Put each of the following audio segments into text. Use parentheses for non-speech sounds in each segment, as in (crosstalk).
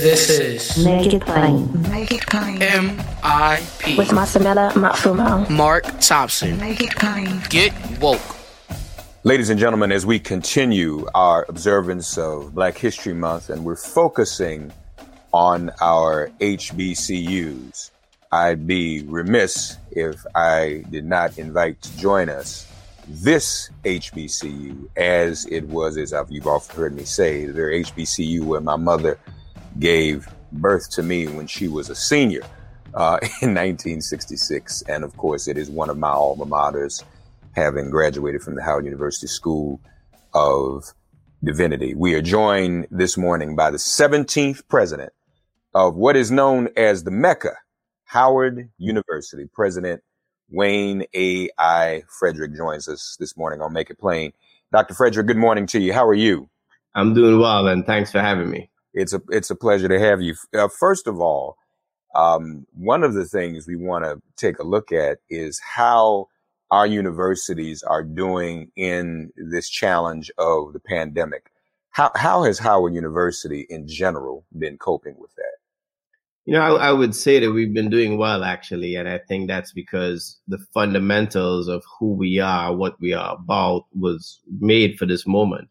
This is Make it plain. Make it plain. M.I.P. With Masamela Matfumo. Mark Thompson. Make it plain. Get woke. Ladies and gentlemen, as we continue our observance of Black History Month and we're focusing on our HBCUs, I'd be remiss if I did not invite to join us this HBCU, as it was, as I've, you've often heard me say, the very HBCU where my mother gave birth to me when she was a senior uh, (laughs) in 1966. And of course, it is one of my alma maters, having graduated from the Howard University School of Divinity. We are joined this morning by the 17th president of what is known as the Mecca, Howard University. President Wayne A. I. Frederick joins us this morning on Make It Plain. Dr. Frederick, good morning to you. How are you? I'm doing well, and thanks for having me. It's a it's a pleasure to have you. Uh, first of all, um, one of the things we want to take a look at is how our universities are doing in this challenge of the pandemic. How how has Howard University in general been coping with that? You know, I, I would say that we've been doing well actually, and I think that's because the fundamentals of who we are, what we are about, was made for this moment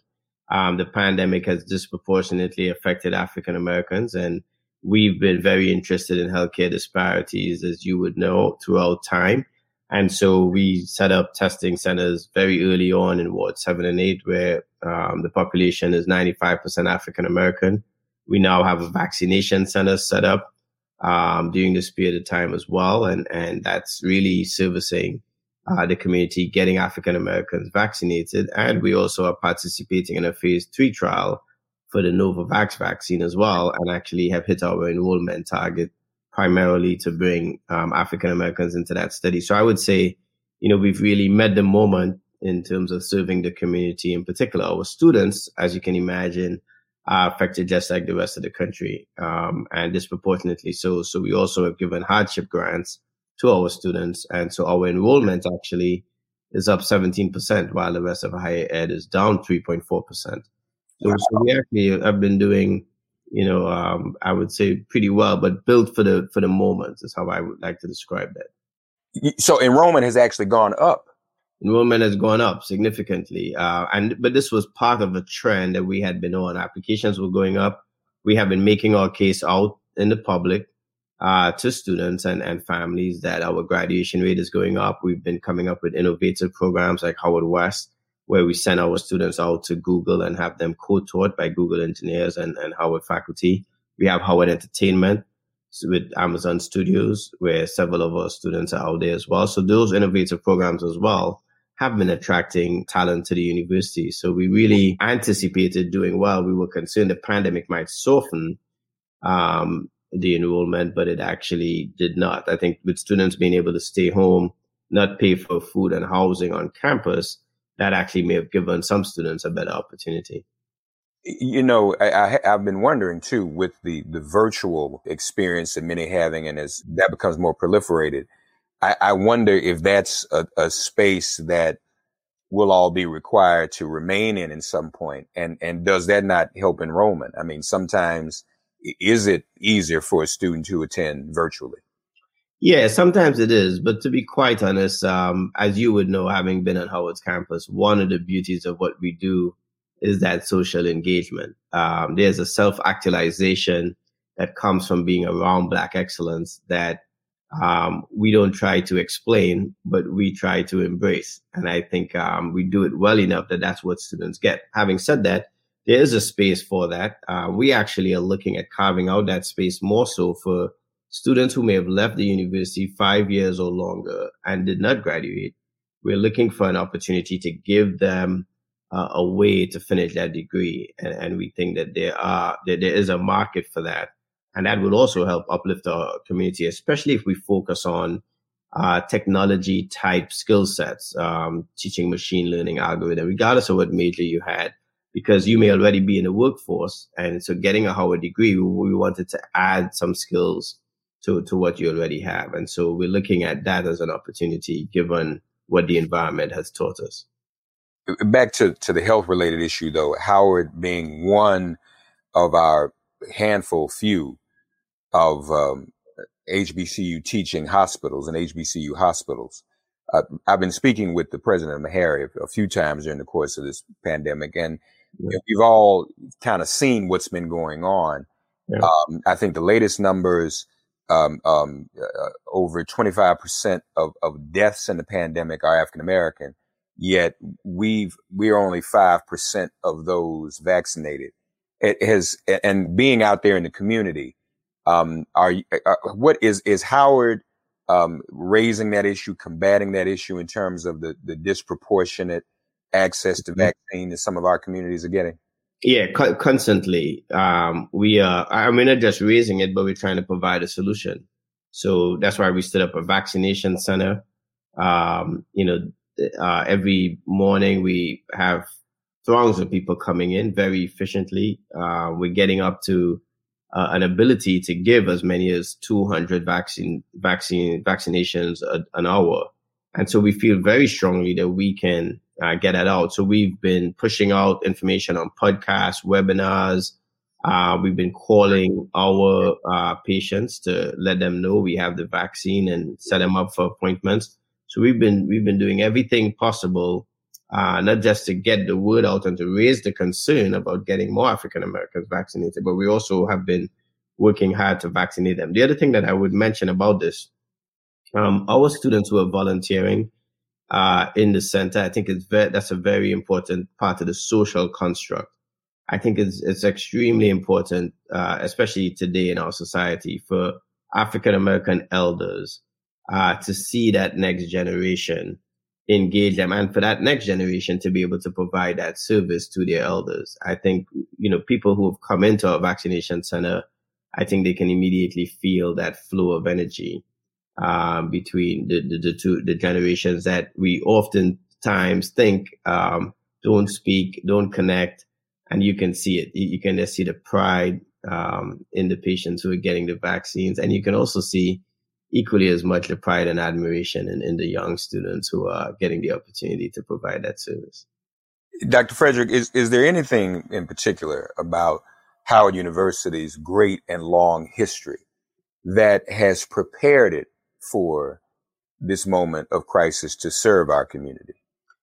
um, the pandemic has disproportionately affected African Americans. And we've been very interested in healthcare disparities, as you would know, throughout time. And so we set up testing centers very early on in Ward 7 and 8, where um, the population is 95% African American. We now have a vaccination center set up um, during this period of time as well. And, and that's really servicing uh, the community getting African Americans vaccinated. And we also are participating in a phase three trial for the Novavax vaccine as well, and actually have hit our enrollment target primarily to bring um, African Americans into that study. So I would say, you know, we've really met the moment in terms of serving the community, in particular our students, as you can imagine, are affected just like the rest of the country, um, and disproportionately so. So we also have given hardship grants to our students. And so our enrollment actually is up 17%, while the rest of higher ed is down 3.4%. So, wow. so we actually have been doing, you know, um, I would say pretty well, but built for the for the moment is how I would like to describe that. So enrollment has actually gone up. Enrollment has gone up significantly, uh, and but this was part of a trend that we had been on. Applications were going up. We have been making our case out in the public uh, to students and, and families that our graduation rate is going up. We've been coming up with innovative programs like Howard West, where we send our students out to Google and have them co-taught by Google engineers and, and Howard faculty. We have Howard Entertainment with Amazon Studios, where several of our students are out there as well. So those innovative programs as well have been attracting talent to the university. So we really anticipated doing well. We were concerned the pandemic might soften um, the enrollment, but it actually did not. I think with students being able to stay home, not pay for food and housing on campus, that actually may have given some students a better opportunity. You know, I, have been wondering too, with the, the virtual experience that many having, and as that becomes more proliferated, I, I wonder if that's a, a, space that will all be required to remain in at some point, and and does that not help enrollment? I mean, sometimes is it easier for a student to attend virtually? Yeah, sometimes it is, but to be quite honest, um, as you would know, having been on Howard's campus, one of the beauties of what we do is that social engagement. Um, there's a self actualization that comes from being around Black excellence that um, we don't try to explain, but we try to embrace. And I think um, we do it well enough that that's what students get. Having said that, there is a space for that. Uh, we actually are looking at carving out that space more so for students who may have left the university five years or longer and did not graduate. We're looking for an opportunity to give them uh, a way to finish that degree. And, and we think that there are, that there is a market for that. And that will also help uplift our community, especially if we focus on uh, technology type skill sets, um, teaching machine learning algorithm, regardless of what major you had, because you may already be in the workforce. And so getting a Howard degree, we wanted to add some skills to, to what you already have. And so we're looking at that as an opportunity given what the environment has taught us. Back to, to the health related issue though, Howard being one of our handful few of um, HBCU teaching hospitals and HBCU hospitals. Uh, I've been speaking with the president of Meharry a, a, few times during the course of this pandemic, and yeah. we've all kind of seen what's been going on. Yeah. Um, I think the latest numbers, um, um, uh, over 25% of, of deaths in the pandemic are African American, yet we've, we're only 5% of those vaccinated. It has, and being out there in the community, um, are, are uh, what is is Howard um, raising that issue, combating that issue in terms of the the disproportionate access to vaccine that some of our communities are getting? Yeah, co- constantly. Um, we are. I mean, not just raising it, but we're trying to provide a solution. So that's why we stood up a vaccination center. Um, you know, uh, every morning we have throngs of people coming in very efficiently. Uh, we're getting up to uh, an ability to give as many as 200 vaccine vaccine vaccinations a, an hour, and so we feel very strongly that we can uh, get that out. So we've been pushing out information on podcasts, webinars. Uh, we've been calling our uh, patients to let them know we have the vaccine and set them up for appointments. So we've been we've been doing everything possible uh, not just to get the word out and to raise the concern about getting more African Americans vaccinated, but we also have been working hard to vaccinate them. The other thing that I would mention about this, um, our students who are volunteering uh, in the center, I think it's very, that's a very important part of the social construct. I think it's, it's extremely important, uh, especially today in our society, for African American elders uh, to see that next generation engage them and for that next generation to be able to provide that service to their elders. I think, you know, people who have come into a vaccination center, I think they can immediately feel that flow of energy um, between the, the, the, two the generations that we oftentimes think um, don't speak, don't connect, and you can see it. You can just see the pride um, in the patients who are getting the vaccines, and you can also see equally as much the pride and admiration in, in the young students who are getting the opportunity to provide that service. Dr. Frederick, is, is there anything in particular about Howard University's great and long history that has prepared it for this moment of crisis to serve our community?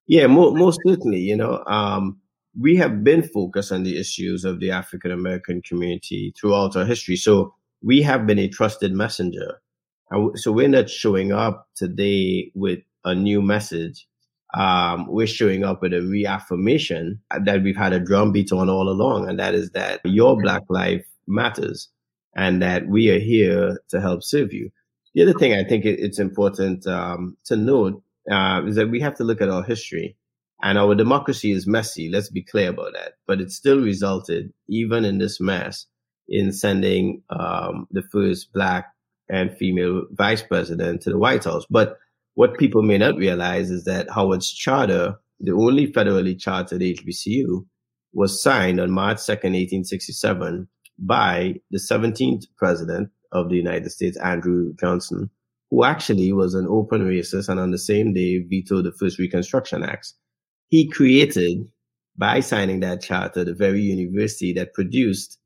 Yeah, mo- most certainly. You know, um, we have been focused on the issues of the African American community throughout our history. So we have been a trusted messenger so we're not showing up today with a new message. um, we're showing up with a reaffirmation that we've had a drumbeat on all along, and that is that your Black life matters and that we are here to help serve you. The other thing I think it's important um, to note uh, is that we have to look at our history. And our democracy is messy. Let's be clear about that. But it still resulted, even in this mess, in sending um, the first black and female vice president to the White House. But what people may not realize is that Howard's charter, the only federally chartered HBCU, was signed on March 2nd, 1867 by the 17th president of the United States, Andrew Johnson, who actually was an open racist and on the same day vetoed the first Reconstruction Acts. He created, by signing that charter, the very university that produced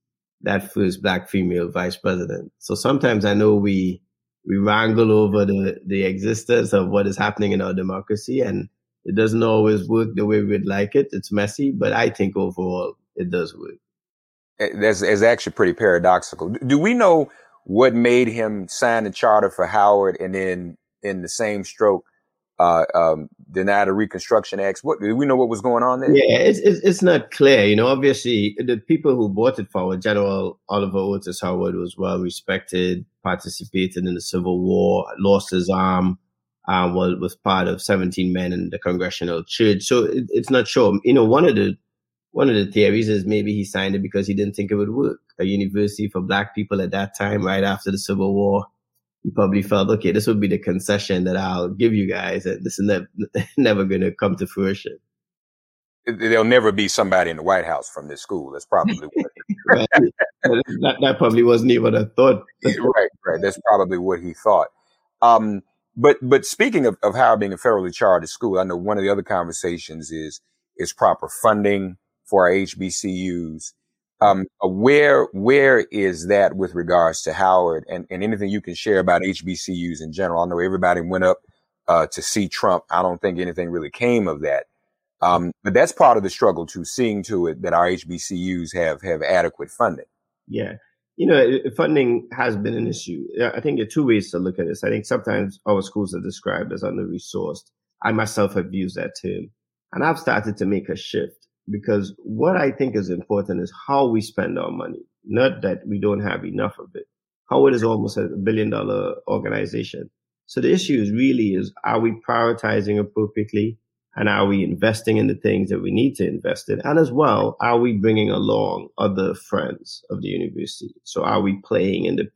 that first black female vice president. So sometimes I know we we wrangle over the, the existence of what is happening in our democracy and it doesn't always work the way we'd like it. It's messy, but I think overall it does work. That's, that's actually pretty paradoxical. Do we know what made him sign the charter for Howard and then in the same stroke uh, um, deny the Reconstruction Acts. What do we know what was going on there? Yeah, it's, it's, it's not clear. You know, obviously the people who bought it forward, General Oliver Otis Howard was well respected, participated in the Civil War, lost his arm, uh, was was part of 17 men in the Congregational Church. So it, it's not sure. You know, one of the one of the theories is maybe he signed it because he didn't think it would work. A university for black people at that time, right after the Civil War you probably felt, okay, this would be the concession that I'll give you guys. And this is (laughs) never, never going to come to fruition. There'll never be somebody in the White House from this school. That's probably what. (laughs) right. that, that probably wasn't even a thought. (laughs) right, right. That's probably what he thought. Um, but but speaking of, of Howard being a federally chartered school, I know one of the other conversations is is proper funding for our HBCUs. Um, where where is that with regards to Howard and, and anything you can share about HBCUs in general? I know everybody went up uh, to see Trump. I don't think anything really came of that. Um, but that's part of the struggle to seeing to it that our HBCUs have have adequate funding. Yeah, you know, funding has been an issue. I think there are two ways to look at this. I think sometimes our schools are described as under resourced. I myself have used that term, and I've started to make a shift because what I think is important is how we spend our money, not that we don't have enough of it. Howard is almost a billion dollar organization. So the issue is really is, are we prioritizing appropriately? And are we investing in the things that we need to invest in? And as well, are we bringing along other friends of the university? So are we playing in the,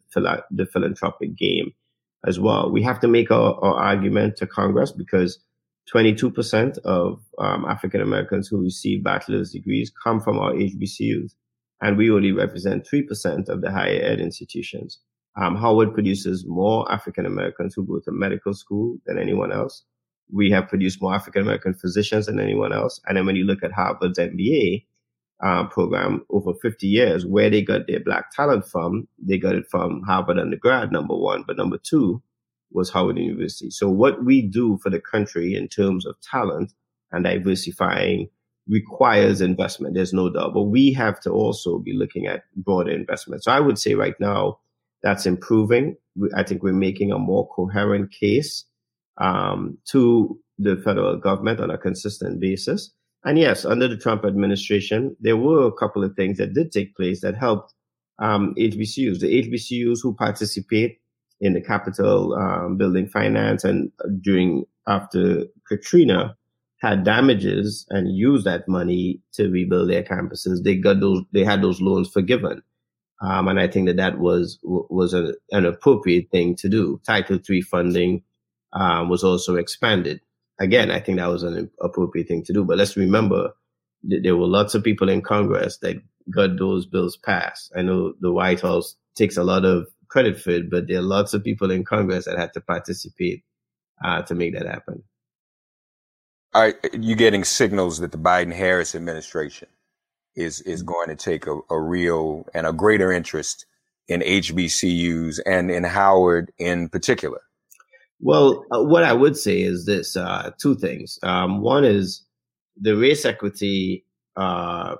the philanthropic game as well? We have to make our, our argument to Congress because 22% of um, African Americans who receive bachelor's degrees come from our HBCUs, and we only represent 3% of the higher ed institutions. Um, Howard produces more African Americans who go to medical school than anyone else. We have produced more African American physicians than anyone else. And then when you look at Harvard's MBA uh, program over 50 years, where they got their black talent from, they got it from Harvard undergrad, number one. But number two, was Howard University. So what we do for the country in terms of talent and diversifying requires investment. There's no doubt, but we have to also be looking at broader investment. So I would say right now that's improving. I think we're making a more coherent case um, to the federal government on a consistent basis. And yes, under the Trump administration, there were a couple of things that did take place that helped um, HBCUs. The HBCUs who participate in the Capital um, building finance and during after Katrina had damages and used that money to rebuild their campuses. They got those, they had those loans forgiven. Um, and I think that that was, was a, an appropriate thing to do. Title III funding, um, was also expanded. Again, I think that was an appropriate thing to do. But let's remember that there were lots of people in Congress that got those bills passed. I know the White House takes a lot of credit for it, but there are lots of people in Congress that had to participate uh, to make that happen. Are you getting signals that the Biden Harris administration is is mm-hmm. going to take a, a real and a greater interest in HBCUs and in Howard in particular? Well, uh, what I would say is this: uh, two things. Um, one is the race equity uh,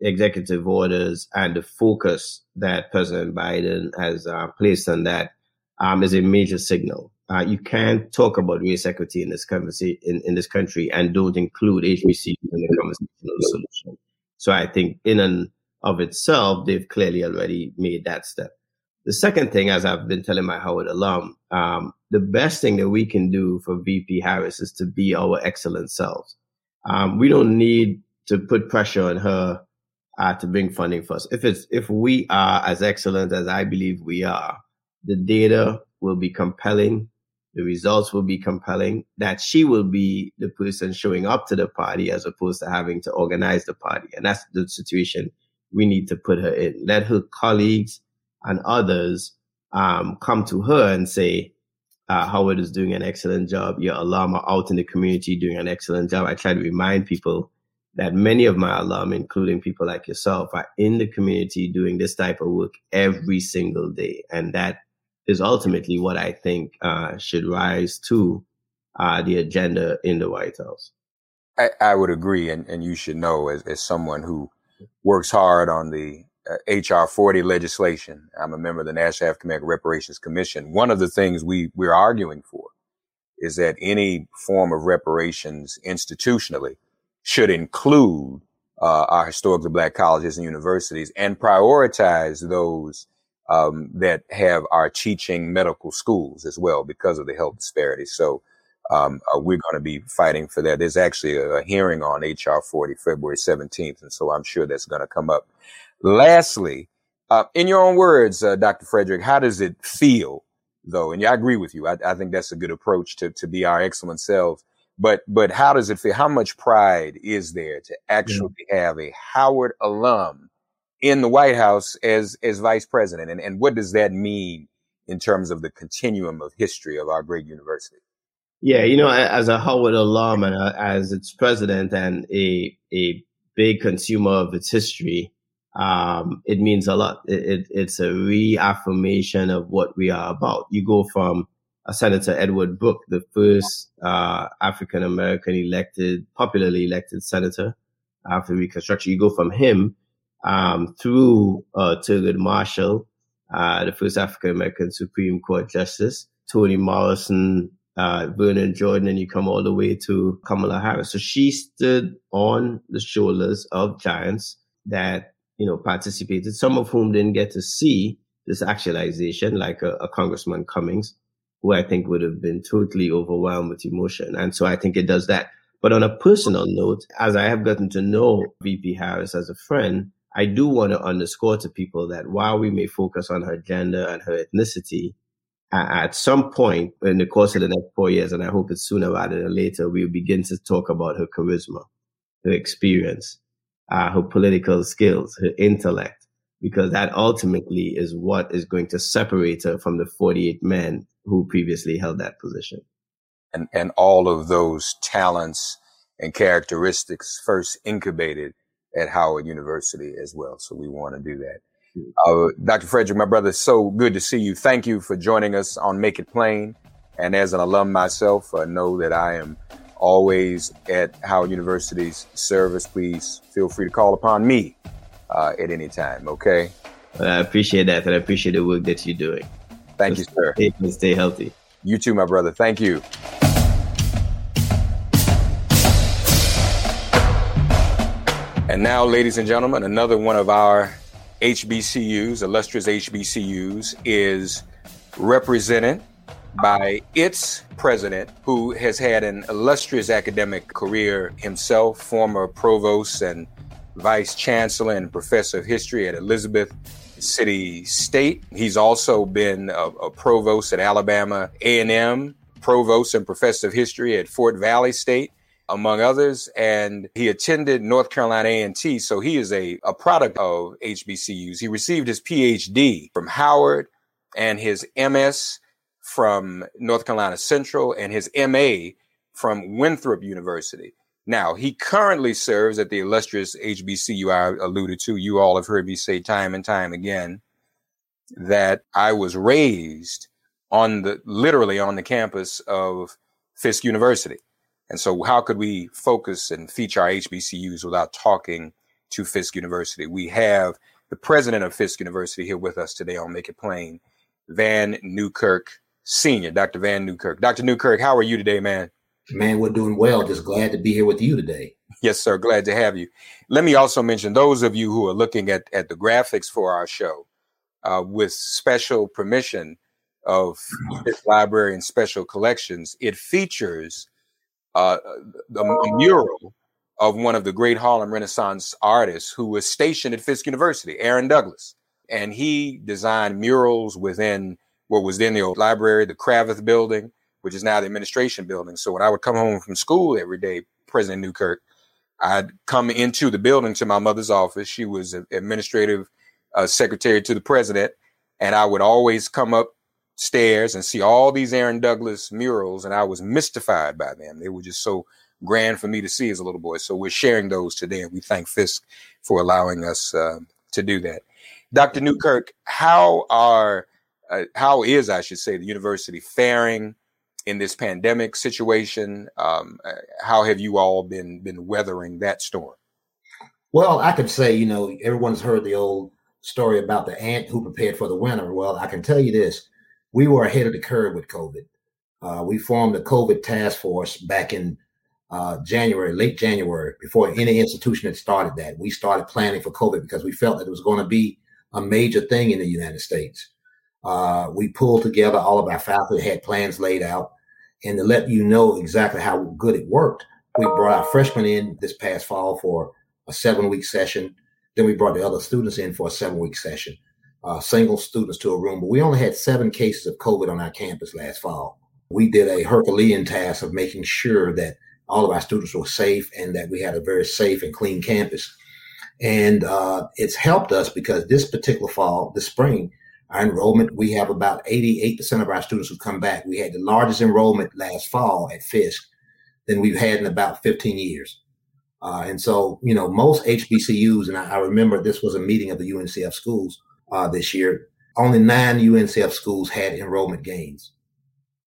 executive orders and the focus that President Biden has uh, placed on that um, is a major signal. uh, you can't talk about race equity in this in, in this country and don't include HBCUs in the conversation solution. So I think in and of itself, they've clearly already made that step. The second thing, as I've been telling my Howard alum, um, the best thing that we can do for VP Harris is to be our excellent selves. Um, we don't need to put pressure on her uh, to bring funding for us. If it's if we are as excellent as I believe we are, the data will be compelling, the results will be compelling. That she will be the person showing up to the party as opposed to having to organize the party, and that's the situation we need to put her in. Let her colleagues and others um, come to her and say, uh, Howard is doing an excellent job. Your alum are out in the community doing an excellent job. I try to remind people that many of my alum, including people like yourself, are in the community doing this type of work every single day. And that is ultimately what I think uh, should rise to uh, the agenda in the White House. I, I would agree. And, and you should know, as, as someone who works hard on the uh, HR 40 legislation. I'm a member of the National African Reparations Commission. One of the things we, we're arguing for is that any form of reparations institutionally should include uh, our historically black colleges and universities and prioritize those um, that have our teaching medical schools as well because of the health disparities. So um, uh, we're going to be fighting for that. There's actually a, a hearing on HR 40 February 17th, and so I'm sure that's going to come up. Lastly, uh, in your own words, uh, Dr. Frederick, how does it feel, though? And yeah, I agree with you. I, I think that's a good approach to to be our excellent selves. But but how does it feel? How much pride is there to actually yeah. have a Howard alum in the White House as as vice president, and and what does that mean in terms of the continuum of history of our great university? Yeah, you know, as a Howard alum and uh, as its president and a a big consumer of its history, um, it means a lot. It, it, it's a reaffirmation of what we are about. You go from a Senator Edward Brooke, the first uh, African American elected, popularly elected senator after Reconstruction. You go from him um, through uh, Thurgood Marshall, uh, the first African American Supreme Court justice, Toni Morrison, uh, Vernon Jordan, and you come all the way to Kamala Harris. So she stood on the shoulders of giants that, you know, participated, some of whom didn't get to see this actualization, like a, a Congressman Cummings, who I think would have been totally overwhelmed with emotion. And so I think it does that. But on a personal note, as I have gotten to know VP Harris as a friend, I do want to underscore to people that while we may focus on her gender and her ethnicity, at some point in the course of the next four years, and I hope it's sooner rather than later, we'll begin to talk about her charisma, her experience, uh, her political skills, her intellect, because that ultimately is what is going to separate her from the 48 men who previously held that position. And, and all of those talents and characteristics first incubated at Howard University as well. So we want to do that. Uh, Dr. Frederick, my brother, so good to see you. Thank you for joining us on Make It Plain. And as an alum myself, I know that I am always at Howard University's service. Please feel free to call upon me uh, at any time, okay? I appreciate that, and I appreciate the work that you're doing. Thank Just you, sir. Stay, stay healthy. You too, my brother. Thank you. And now, ladies and gentlemen, another one of our HBCUs, illustrious HBCUs, is represented by its president, who has had an illustrious academic career himself, former provost and vice chancellor and professor of history at Elizabeth City State. He's also been a, a provost at Alabama A&M, provost and professor of history at Fort Valley State among others. And he attended North Carolina A&T. So he is a, a product of HBCUs. He received his PhD from Howard and his MS from North Carolina Central and his MA from Winthrop University. Now, he currently serves at the illustrious HBCU I alluded to. You all have heard me say time and time again that I was raised on the literally on the campus of Fisk University. And so, how could we focus and feature our HBCUs without talking to Fisk University? We have the president of Fisk University here with us today on Make It Plain, Vann Newkirk Senior, Dr. Vann Newkirk. Dr. Newkirk, how are you today, man? Man, we're doing well. Just glad to be here with you today. Yes, sir. Glad to have you. Let me also mention those of you who are looking at, at the graphics for our show uh, with special permission of this library and special collections, it features uh, a, a mural of one of the great Harlem Renaissance artists who was stationed at Fisk University, Aaron Douglas. And he designed murals within what was then the old library, the Cravath building, which is now the administration building. So when I would come home from school every day, President Newkirk, I'd come into the building to my mother's office. She was administrative uh, secretary to the president. And I would always come upstairs and see all these Aaron Douglas murals. And I was mystified by them. They were just so grand for me to see as a little boy. So we're sharing those today, and we thank Fisk for allowing us uh, to do that. Dr. Newkirk, how are uh, how is I should say the university faring in this pandemic situation? Um, uh, how have you all been been weathering that storm? Well, I could say you know everyone's heard the old story about the ant who prepared for the winter. Well, I can tell you this: we were ahead of the curve with COVID. Uh, we formed a COVID task force back in uh, January, late January, before any institution had started that. We started planning for COVID because we felt that it was going to be a major thing in the United States. Uh, we pulled together all of our faculty, had plans laid out, and to let you know exactly how good it worked, we brought our freshmen in this past fall for a seven week session. Then we brought the other students in for a seven week session, uh, single students to a room. But we only had seven cases of COVID on our campus last fall. We did a Herculean task of making sure that all of our students were safe and that we had a very safe and clean campus. And uh, it's helped us because this particular fall, this spring, our enrollment, we have about 88% of our students who come back. We had the largest enrollment last fall at Fisk than we've had in about 15 years. Uh, and so, you know, most HBCUs, and I, I, remember this was a meeting of the UNCF schools uh, this year, only nine UNCF schools had enrollment gains.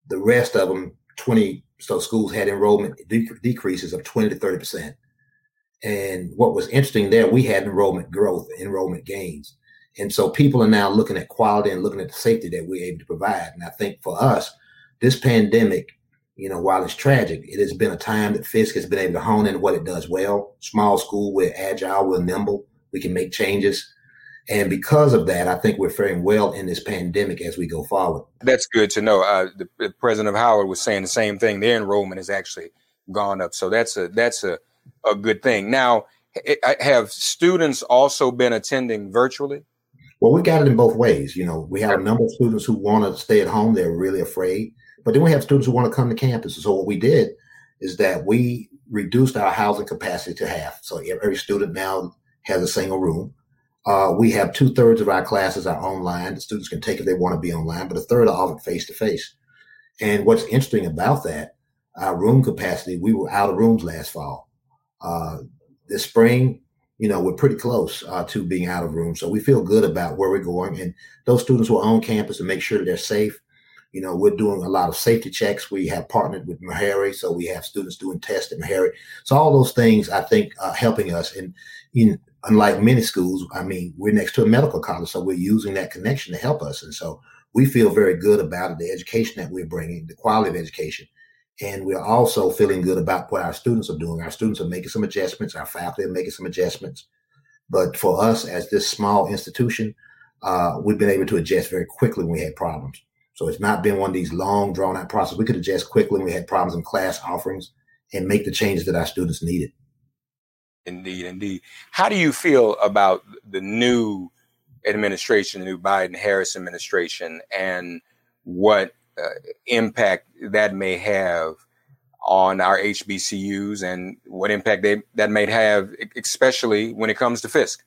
The rest of them, 20 so schools had enrollment de- decreases of 20 to 30 percent. And what was interesting there, we had enrollment growth, enrollment gains. And so people are now looking at quality and looking at the safety that we're able to provide. And I think for us, this pandemic, you know, while it's tragic, it has been a time that Fisk has been able to hone in what it does well. Small school, we're agile, we're nimble, we can make changes. And because of that, I think we're faring well in this pandemic as we go forward. That's good to know. Uh, the, the, president of Howard was saying the same thing. Their enrollment has actually gone up, so that's a that's a, a good thing. Now, have students also been attending virtually? Well, we got it in both ways. You know, we have a number of students who want to stay at home; they're really afraid. But then we have students who want to come to campus. So what we did is that we reduced our housing capacity to half. So every student now has a single room. Uh, we have two thirds of our classes are online. The students can take if they want to be online, but a third are offered face to face. And what's interesting about that, our room capacity, we were out of rooms last fall. Uh, this spring, you know, we're pretty close uh, to being out of room. So we feel good about where we're going. And those students who are on campus to make sure that they're safe, you know, we're doing a lot of safety checks. We have partnered with Meharry, so we have students doing tests at Meharry. So all those things, I think, are helping us. And know, unlike many schools, I mean, we're next to a medical college, so we're using that connection to help us. And so we feel very good about it, the education that we're bringing, the quality of education. And we're also feeling good about what our students are doing. Our students are making some adjustments, our faculty are making some adjustments. But for us, as this small institution, uh, we've been able to adjust very quickly when we had problems. So it's not been one of these long, drawn out processes. We could adjust quickly when we had problems in class offerings and make the changes that our students needed. Indeed, indeed. How do you feel about the new administration, the new Biden Harris administration, and what uh, impact that may have on our HBCUs and what impact they, that may have, especially when it comes to Fisk?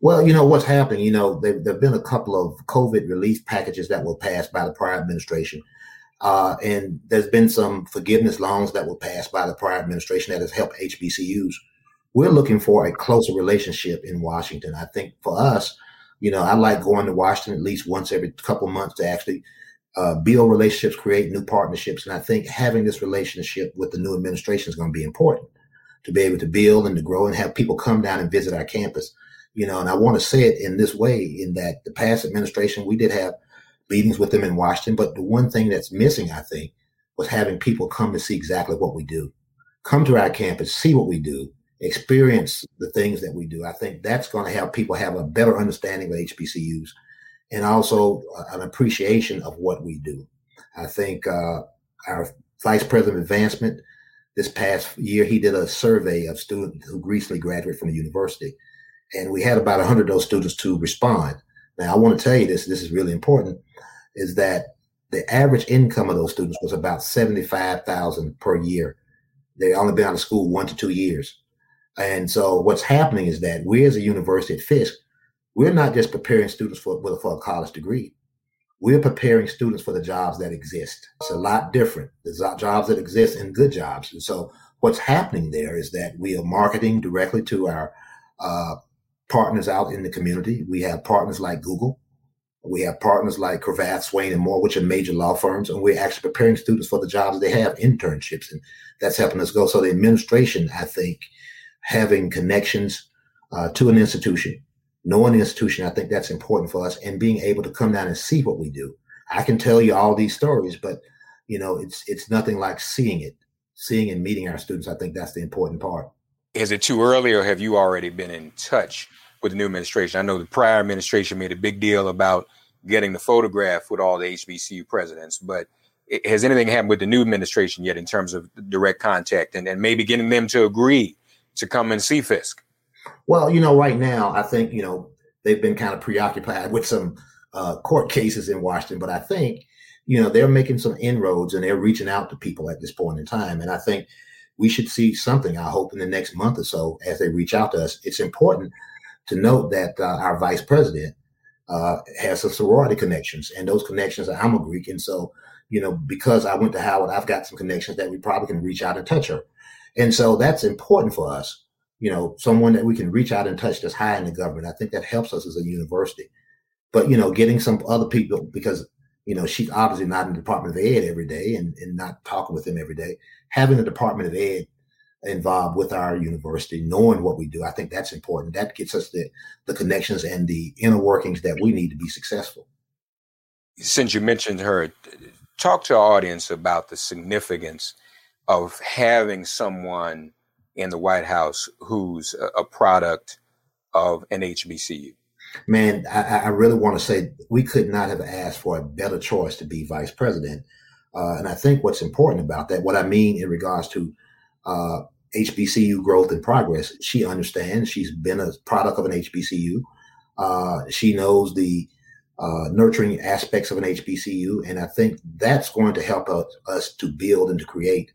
Well, you know what's happened. You know, there have been a couple of COVID relief packages that were passed by the prior administration. Uh, and there's been some forgiveness loans that were passed by the prior administration that has helped HBCUs we're looking for a closer relationship in Washington. I think for us, you know, I like going to Washington at least once every couple months to actually uh, build relationships, create new partnerships. And I think having this relationship with the new administration is going to be important to be able to build and to grow and have people come down and visit our campus. You know, and I want to say it in this way in that the past administration, we did have meetings with them in Washington. But the one thing that's missing, I think, was having people come to see exactly what we do, come to our campus, see what we do, experience the things that we do. I think that's going to help people have a better understanding of HBCUs and also an appreciation of what we do. I think uh, our vice president of advancement this past year, he did a survey of students who recently graduated from the university. And we had about 100 of those students to respond. Now, I want to tell you this, this is really important, is that the average income of those students was about 75,000 per year. They only been out of school one to two years. And so what's happening is that we as a university at Fisk, we're not just preparing students for, for a college degree. We're preparing students for the jobs that exist. It's a lot different. There's jobs that exist and good jobs. And so what's happening there is that we are marketing directly to our uh, partners out in the community. We have partners like Google. We have partners like Cravath, Swaine, and Moore, which are major law firms, and we're actually preparing students for the jobs they have, internships, and that's helping us go. So the administration, I think, having connections uh, to an institution, knowing the institution, I think that's important for us, and being able to come down and see what we do. I can tell you all these stories, but you know, it's it's nothing like seeing it, seeing and meeting our students. I think that's the important part. Is it too early, or have you already been in touch with the new administration? I know the prior administration made a big deal about getting the photograph with all the HBCU presidents, but has anything happened with the new administration yet in terms of direct contact and, and maybe getting them to agree to come and see Fisk? Well, you know, right now, I think, you know, they've been kind of preoccupied (laughs) with some uh, court cases in Washington, but I think, you know, they're making some inroads and they're reaching out to people at this point in time. And I think we should see something, I hope, in the next month or so as they reach out to us. It's important to note that uh, our vice president uh, has some sorority connections, and those connections, I'm a Greek. And so, you know, because I went to Howard, I've got some connections that we probably can reach out and touch her. And so that's important for us, you know, someone that we can reach out and touch that's high in the government. I think that helps us as a university. But, you know, getting some other people, because, you know, she's obviously not in the Department of Ed every day and, and not talking with them every day. Having the Department of Ed involved with our university, knowing what we do, I think that's important. That gets us the, the connections and the inner workings that we need to be successful. Since you mentioned her, talk to our audience about the significance of having someone in the White House who's a, product of an HBCU? Man, I, I, really want to say we could not have asked for a better choice to be vice president. Uh, and I think what's important about that, what I mean in regards to uh, HBCU growth and progress, she understands. She's been a product of an HBCU. Uh, she knows the uh, nurturing aspects of an HBCU, and I think that's going to help us, us to build and to create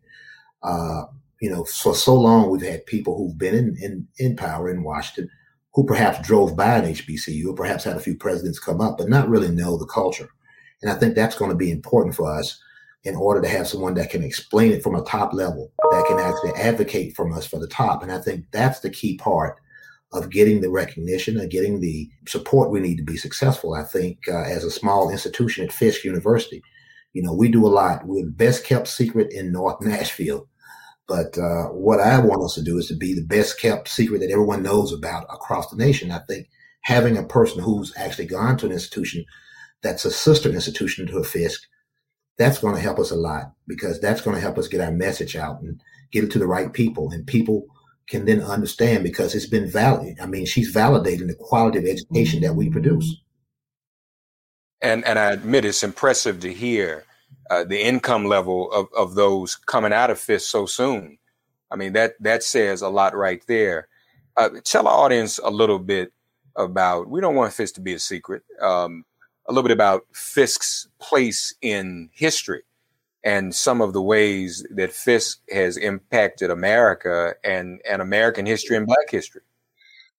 uh, you know, for so long we've had people who've been in, in, in power in Washington who perhaps drove by an HBCU or perhaps had a few presidents come up, but not really know the culture. And I think that's going to be important for us in order to have someone that can explain it from a top level, that can actually advocate from us for the top. And I think that's the key part of getting the recognition and getting the support we need to be successful. I think uh, as a small institution at Fisk University, you know, we do a lot. We're best kept secret in North (laughs) Nashville. But uh, what I want us to do is to be the best kept secret that everyone knows about across the nation. I think having a person who's actually gone to an institution that's a sister institution to a Fisk, that's going to help us a lot because that's going to help us get our message out and get it to the right people. And people can then understand because it's been valid. I mean, she's validating the quality of education that we produce. And and I admit it's impressive to hear uh, the income level of, of those coming out of Fisk so soon. I mean, that, that says a lot right there. Uh, tell our audience a little bit about, we don't want Fisk to be a secret, um, a little bit about Fisk's place in history and some of the ways that Fisk has impacted America and, and American history and Black history.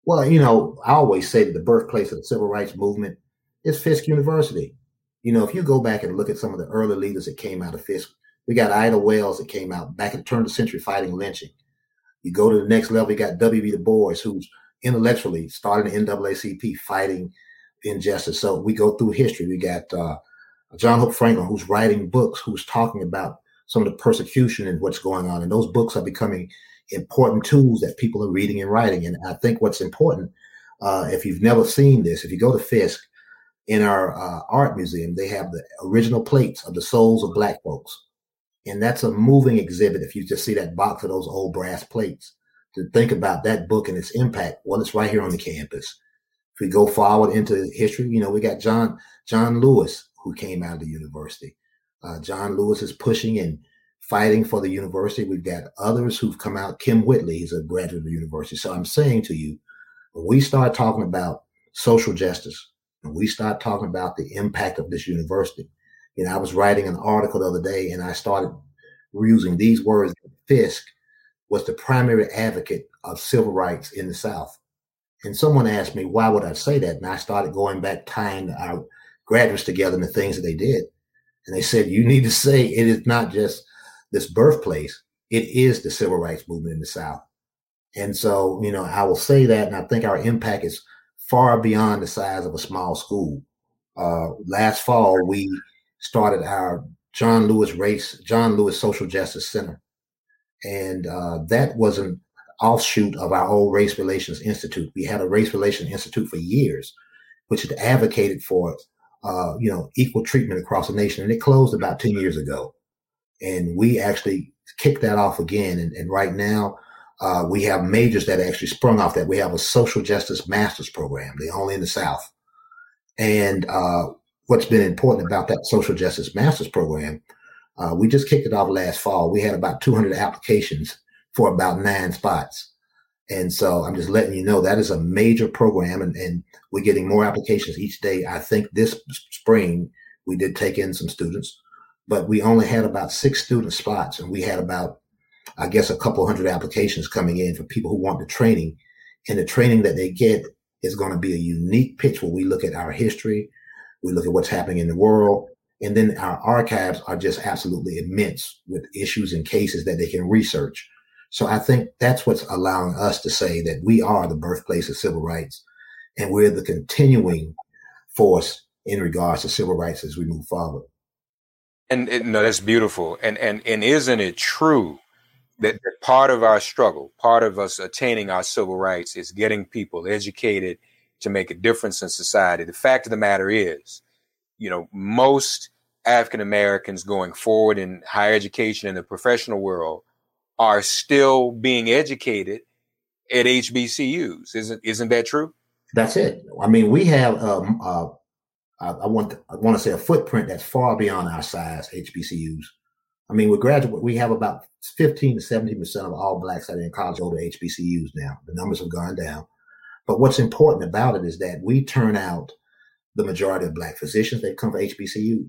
Well, you know, I always say that the birthplace of the civil rights movement is Fisk University. You know, if you go back and look at some of the early leaders that came out of Fisk, we got Ida Wells that came out back at the turn of the century fighting lynching. You go to the next level, you got W.B. Du Bois, who's intellectually starting the NAACP fighting injustice. So we go through history. We got uh, John Hope Franklin, who's writing books, who's talking about some of the persecution and what's going on. And those books are becoming important tools that people are reading and writing. And I think what's important, uh, if you've never seen this, if you go to Fisk, in our uh, art museum, they have the original plates of the souls of black folks. And that's a moving exhibit. If you just see that box of those old brass plates to think about that book and its impact, well, it's right here on the campus. If we go forward into history, you know, we got John, John Lewis, who came out of the university. Uh, John Lewis is pushing and fighting for the university. We've got others who've come out. Kim Whitley, he's a graduate of the university. So I'm saying to you, when we start talking about social justice, and we start talking about the impact of this university, you know, I was writing an article the other day and I started using these words. Fisk was the primary advocate of civil rights in the South. And someone asked me, why would I say that? And I started going back, tying our graduates together and the things that they did. And they said, you need to say it is not just this birthplace, it is the civil rights movement in the South. And so, you know, I will say that, and I think our impact is far beyond the size of a small school. Uh, last fall, we started our John Lewis Race, John Lewis Social Justice Center. And uh, that was an offshoot of our old Race Relations Institute. We had a Race Relations Institute for years, which had advocated for, uh, you know, equal treatment across the nation. And it closed about 10 years ago. And we actually kicked that off again. And, and right now, uh, we have majors that actually sprung off that. We have a social justice master's program, the only in the South. And uh, what's been important about that social justice master's program, uh, we just kicked it off last fall. We had about 200 applications for about nine spots. And so I'm just letting you know that is a major program and, and we're getting more applications each day. I think this spring we did take in some students, but we only had about six student spots and we had about I guess, a couple hundred applications coming in for people who want the training. And the training that they get is going to be a unique pitch where we look at our history, we look at what's happening in the world, and then our archives are just absolutely immense with issues and cases that they can research. So I think that's what's allowing us to say that we are the birthplace of civil rights and we're the continuing force in regards to civil rights as we move forward. And, and no, that's beautiful. And and and isn't it true that, that part of our struggle, part of us attaining our civil rights is getting people educated to make a difference in society. The fact of the matter is, you know, most African Americans going forward in higher education in the professional world are still being educated at HBCUs. Isn't isn't that true? That's it. I mean, we have um, uh, I, I want I want to say a footprint that's far beyond our size HBCUs. I mean, we graduate, we have about 15 to 17 percent of all blacks that are in college go to HBCUs now. The numbers have gone down. But what's important about it is that we turn out the majority of black physicians, they come from HBCUs.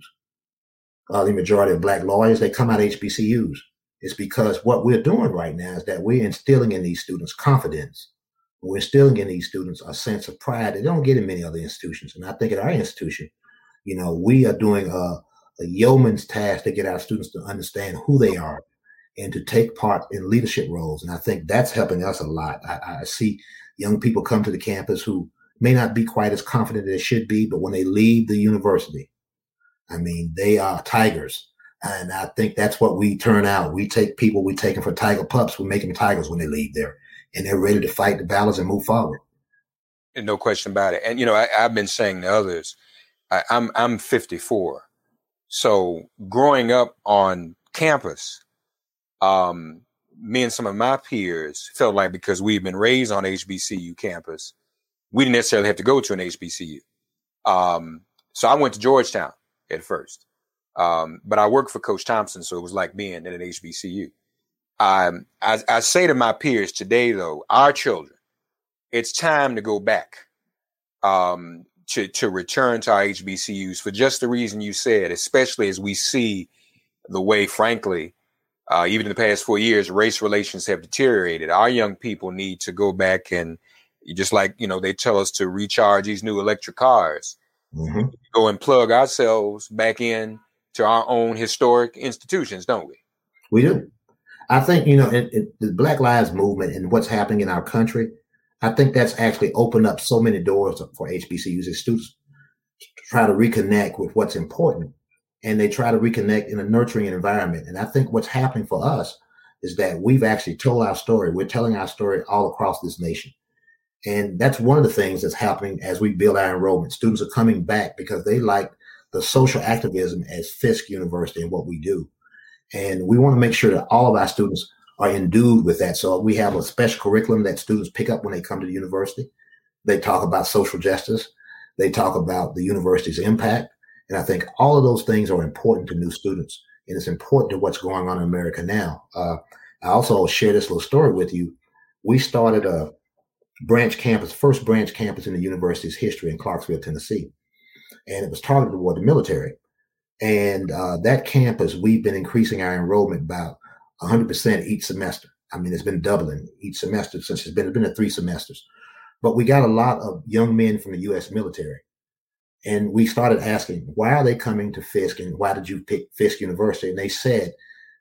Uh, the majority of black lawyers, they come out of HBCUs. It's because what we're doing right now is that we're instilling in these students confidence. We're instilling in these students a sense of pride that they don't get in many other institutions. And I think at our institution, you know, we are doing a, a yeoman's task to get our students to understand who they are and to take part in leadership roles. And I think that's helping us a lot. I, I, see young people come to the campus who may not be quite as confident as they should be, but when they leave the university, I mean, they are tigers. And I think that's what we turn out. We take people, we take them for tiger pups, we make them tigers when they leave there. And they're ready to fight the battles and move forward. And no question about it. And you know, I, have been saying to others, I, I'm I'm 54. So growing up on campus, um, me and some of my peers felt like because we've been raised on HBCU campus, we didn't necessarily have to go to an HBCU. Um, so I went to Georgetown at first, um, but I worked for Coach Thompson, so it was like being in an HBCU. Um, I, I say to my peers today, though, our children, it's time to go back. Um, to to return to our HBCUs for just the reason you said, especially as we see the way, frankly, uh, even in the past four years, race relations have deteriorated. Our young people need to go back and just like you know they tell us to recharge these new electric cars, mm-hmm. go and plug ourselves back in to our own historic institutions, don't we? We do. I think you know it, it, the Black Lives Movement and what's happening in our country I think that's actually opened up so many doors for HBCUs as students try to reconnect with what's important and they try to reconnect in a nurturing environment. And I think what's happening for us is that we've actually told our story. We're telling our story all across this nation. And that's one of the things that's happening as we build our enrollment. Students are coming back because they like the social activism as Fisk University and what we do. And we want to make sure that all of our students are endued with that. So we have a special curriculum that students pick up when they come to the university. They talk about social justice. They talk about the university's impact. And I think all of those things are important to new students. And it's important to what's going on in America now. Uh, I also share this little story with you. We started a branch campus, first branch campus in the university's history in Clarksville, Tennessee. And it was targeted toward the military. And uh, that campus, we've been increasing our enrollment about 100% each semester. I mean, it's been doubling each semester since it's been, it's been at three semesters. But we got a lot of young men from the U.S. military. And we started asking, why are they coming to Fisk and why did you pick Fisk University? And they said,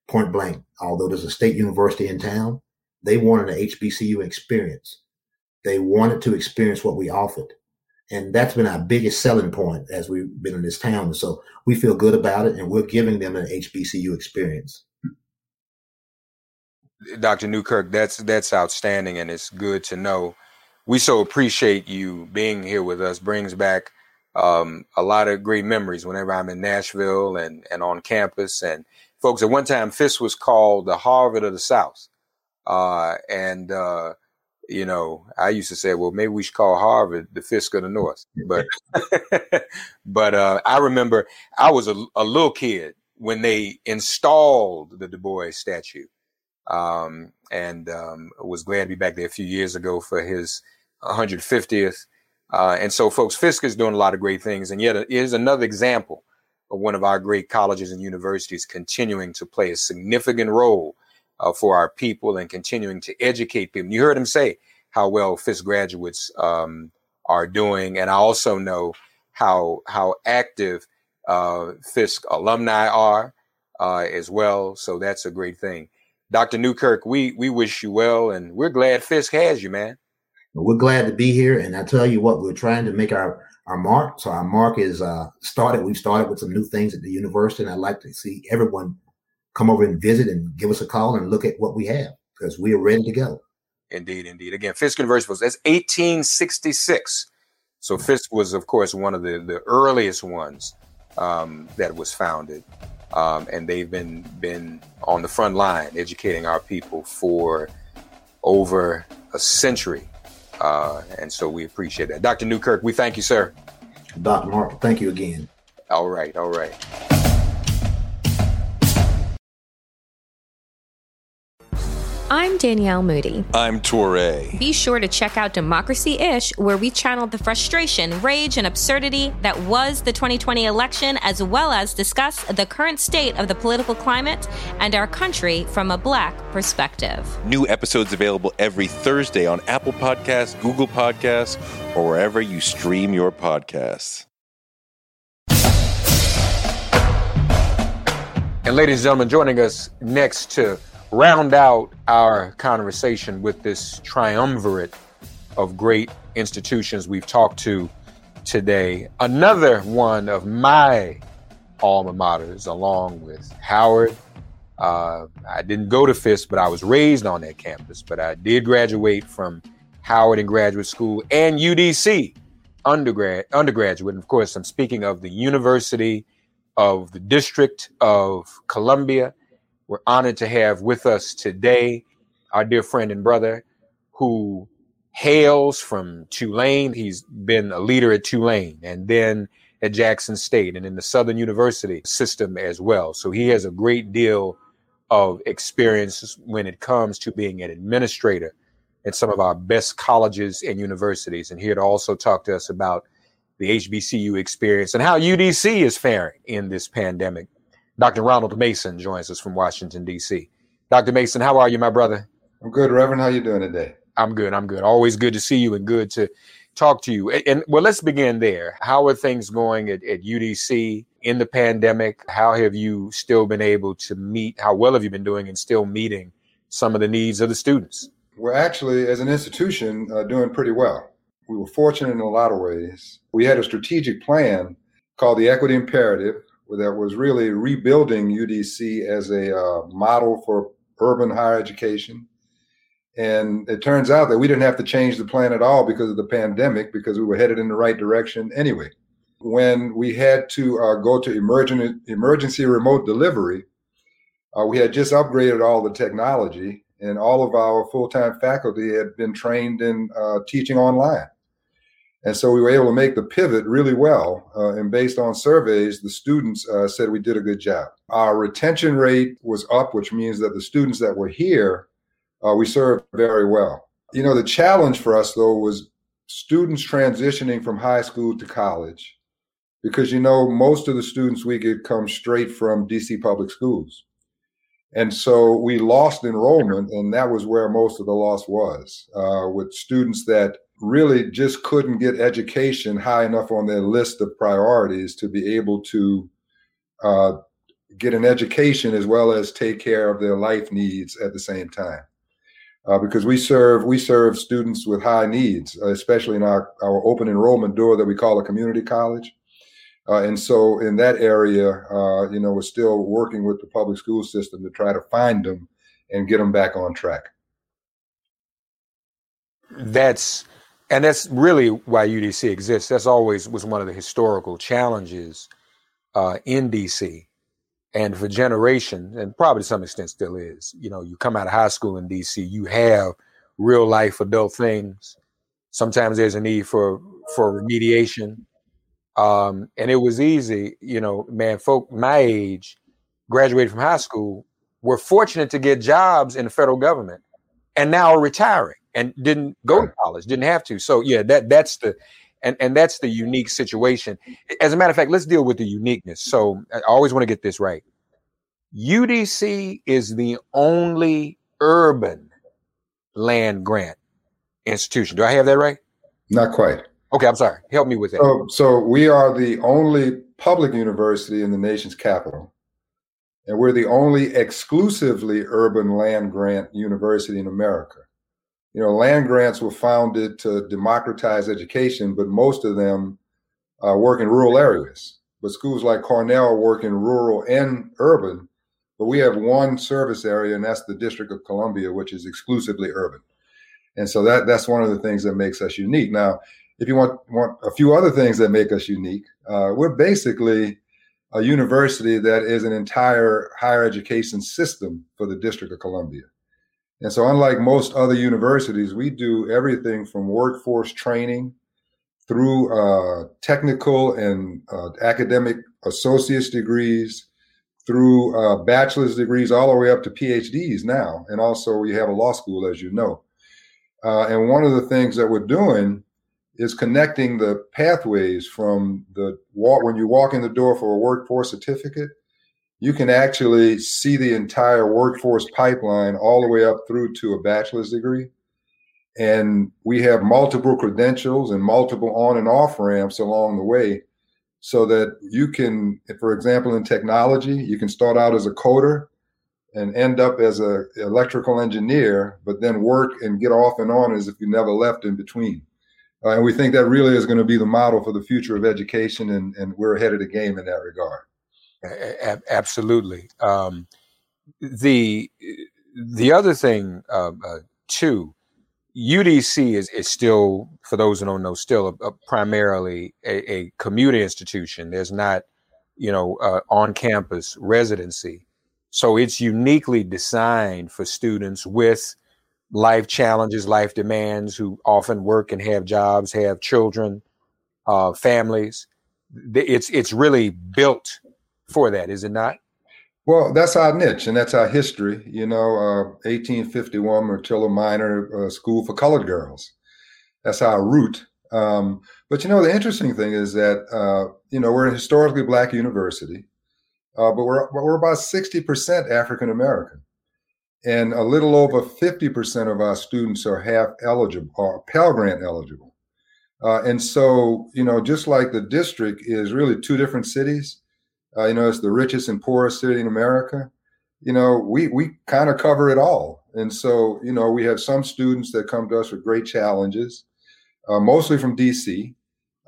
point blank, although there's a state university in town, they wanted an HBCU experience. They wanted to experience what we offered. And that's been our biggest selling point as we've been in this town. so we feel good about it and we're giving them an HBCU experience. Dr. Newkirk, that's that's outstanding and it's good to know. We so appreciate you being here with us. Brings back um, a lot of great memories whenever I'm in Nashville and, and on campus. And folks, at one time, Fisk was called the Harvard of the South. Uh, and, uh, you know, I used to say, well, maybe we should call Harvard the Fisk of the North. But, (laughs) but uh, I remember I was a, a, little kid when they installed the Du Bois statue. Um, and um, was glad to be back there a few years ago for his 150th uh, and so, folks, Fisk is doing a lot of great things. And yet, here's another example of one of our great colleges and universities continuing to play a significant role uh, for our people and continuing to educate people. You heard him say how well Fisk graduates um, are doing. And I also know how, how active uh, Fisk alumni are uh, as well. So that's a great thing. Dr. Newkirk, we, we wish you well, and we're glad Fisk has you, man. We're glad to be here. And I tell you what, we're trying to make our, our mark. So our mark is uh, started. We've started with some new things at the university. And I'd like to see everyone come over and visit and give us a call and look at what we have because we are ready to go. Indeed, indeed. Again, Fisk University was that's 1866. So Fisk was, of course, one of the, the earliest ones um, that was founded. Um, and they've been been on the front line educating our people for over a century. Uh, and so we appreciate that. Dr. Newkirk, we thank you, sir. Dr. Mark, thank you again. All right, all right. I'm Danielle Moody. I'm Touré. Be sure to check out Democracy Ish, where we channeled the frustration, rage, and absurdity that was the 2020 election, as well as discuss the current state of the political climate and our country from a black perspective. New episodes available every Thursday on Apple Podcasts, Google Podcasts, or wherever you stream your podcasts. And ladies and gentlemen, joining us next to round out our conversation with this triumvirate of great institutions we've talked to today. Another one of my alma maters, along with Howard. Uh, I didn't go to Fisk, but I was raised on that campus. But I did graduate from Howard in graduate school and UDC undergrad undergraduate. And of course, I'm speaking of the University of the District of Columbia we're honored to have with us today our dear friend and brother who hails from Tulane. He's been a leader at Tulane and then at Jackson State and in the Southern University system as well. So he has a great deal of experience when it comes to being an administrator at some of our best colleges and universities. And here to also talk to us about the HBCU experience and how UDC is faring in this pandemic. Dr. Ronald Mason joins us from Washington, D.C. Dr. Mason, how are you, my brother? I'm good, Reverend. How you doing today? I'm good. I'm good. Always good to see you and good to talk to you. And, and well, let's begin there. How are things going at, at UDC in the pandemic? How have you still been able to meet? How well have you been doing and still meeting some of the needs of the students? We're actually, as an institution, uh, doing pretty well. We were fortunate in a lot of ways. We had a strategic plan called the Equity Imperative, that was really rebuilding UDC as a uh, model for urban higher education. And it turns out that we didn't have to change the plan at all because of the pandemic, because we were headed in the right direction anyway. When we had to uh, go to emergency, remote delivery, uh, we had just upgraded all the technology, and all of our full time faculty had been trained in uh, teaching online. And so we were able to make the pivot really well. Uh, and based on surveys, the students uh, said we did a good job. Our retention rate was up, which means that the students that were here, uh, we served very well. You know, the challenge for us, though, was students transitioning from high school to college, because, you know, most of the students we get come straight from DC public schools. And so we lost enrollment, and that was where most of the loss was uh, with students that really just couldn't get education high enough on their list of priorities to be able to uh, get an education as well as take care of their life needs at the same time. Uh, because we serve we serve students with high needs, especially in our, our open enrollment door that we call a community college. Uh, and so in that area, uh, you know, we're still working with the public school system to try to find them and get them back on track. That's and that's really why UDC exists. That's always was one of the historical challenges uh, in DC, and for generations, and probably to some extent still is. You know, you come out of high school in DC, you have real life adult things. Sometimes there's a need for for remediation, um, and it was easy. You know, man, folk my age graduated from high school were fortunate to get jobs in the federal government, and now are retiring and didn't go to college, didn't have to. So yeah, that that's the and and that's the unique situation. As a matter of fact, let's deal with the uniqueness. So I always want to get this right. UDC is the only urban land grant institution. Do I have that right? Not quite. Okay, I'm sorry. Help me with that. So, so we are the only public university in the nation's capital, and we're the only exclusively urban land grant university in America you know, land grants were founded to democratize education, but most of them uh, work in rural areas. But schools like Cornell work in rural and urban. But we have one service area, and that's the District of Columbia, which is exclusively urban. And so that that's one of the things that makes us unique. Now, if you want want a few other things that make us unique, uh, we're basically a university that is an entire higher education system for the District of Columbia. And so, unlike most other universities, we do everything from workforce training through uh, technical and uh, academic associate's degrees, through uh, bachelor's degrees, all the way up to PhDs now. And also, we have a law school, as you know. Uh, and one of the things that we're doing is connecting the pathways from the walk when you walk in the door for a workforce certificate you can actually see the entire workforce pipeline all the way up through to a bachelor's degree. And we have multiple credentials and multiple on and off ramps along the way so that you can, for example, in technology, you can start out as a coder and end up as an electrical engineer, but then work and get off and on as if you never left in between. Uh, and we think that really is going to be the model for the future of education, and, and we're ahead of the game in that regard. Absolutely. Um, the the other thing uh, uh, too, UDC is, is still, for those who don't know, still a, a primarily a, a, institution. There's not, you know, uh, on campus residency, so it's uniquely designed for students with life challenges, life demands, who often work and have jobs, have children, uh, families. It's it's really built for that, is it not? Well, that's our niche and that's our history. You know, uh, 1851 Myrtilla Miner uh, School for Colored Girls. That's our root. Um, but you know, the interesting thing is that uh, you know we're a historically black university, uh, but we're we're about 60% African American, and a little over 50% of our students are half eligible or Pell Grant eligible. Uh, and so, you know, just like the district is really two different cities, uh, you know, it's the richest and poorest city in America. You know, we we kind of cover it all, and so you know, we have some students that come to us with great challenges, uh, mostly from DC,